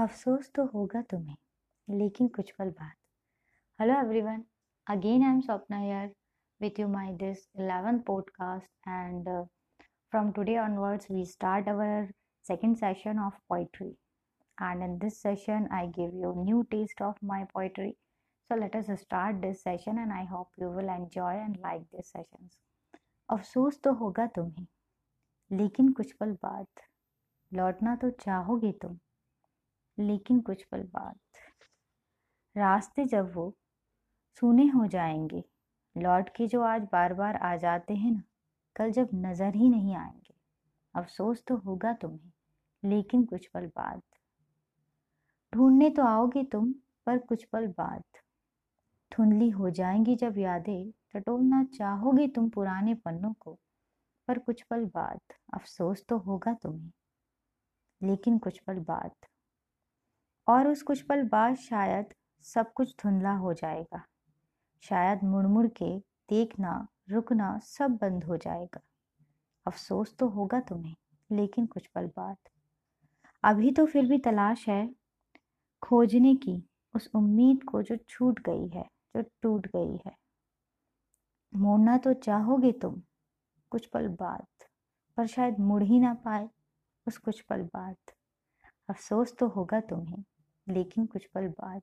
अफसोस तो होगा तुम्हें, लेकिन कुछ पल बाद। Hello everyone again I am Swapna here with you my this eleven podcast and from today onwards we start our second session of poetry and in this session I give you new taste of my poetry so let us start this session and I hope you will enjoy and like this session अफसोस तो होगा तुम्हें, लेकिन कुछ पल बाद लौटना तो चाहोगे तुम। लेकिन कुछ पल बाद। रास्ते जब वो सूने हो जाएँगे, लौट के जो आज बार बार आ जाते हैं ना, कल जब नज़र ही नहीं आएँगे। अफसोस तो होगा तुम्हें, लेकिन कुछ पल बाद। ढूँढने तो आओगे तुम, पर कुछ पल बाद। धुंधली हो जाएँगी जब यादें, टटोलना चाहोगे तुम पुराने पन्नों को, पर कुछ पल बाद अफसोस तो होगा तुम्हें, लेकिन कुछ पल बाद और उस कुछ पल बाद शायद सब कुछ धुंधला हो जाएगा। शायद मुड़ मुड़ के देखना, रुकना सब बंद हो जाएगा। अफसोस तो होगा तुम्हें, लेकिन कुछ पल बाद अभी तो फिर भी तलाश है खोजने की, उस उम्मीद को जो छूट गई है, जो टूट गई है। मोड़ना तो चाहोगे तुम कुछ पल बाद पर शायद मुड़ ही ना पाए उस कुछ पल बाद अफसोस तो होगा तुम्हें लेकिन कुछ पल बाद।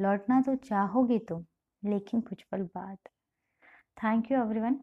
लौटना तो चाहोगे तुम लेकिन कुछ पल बाद। Thank you everyone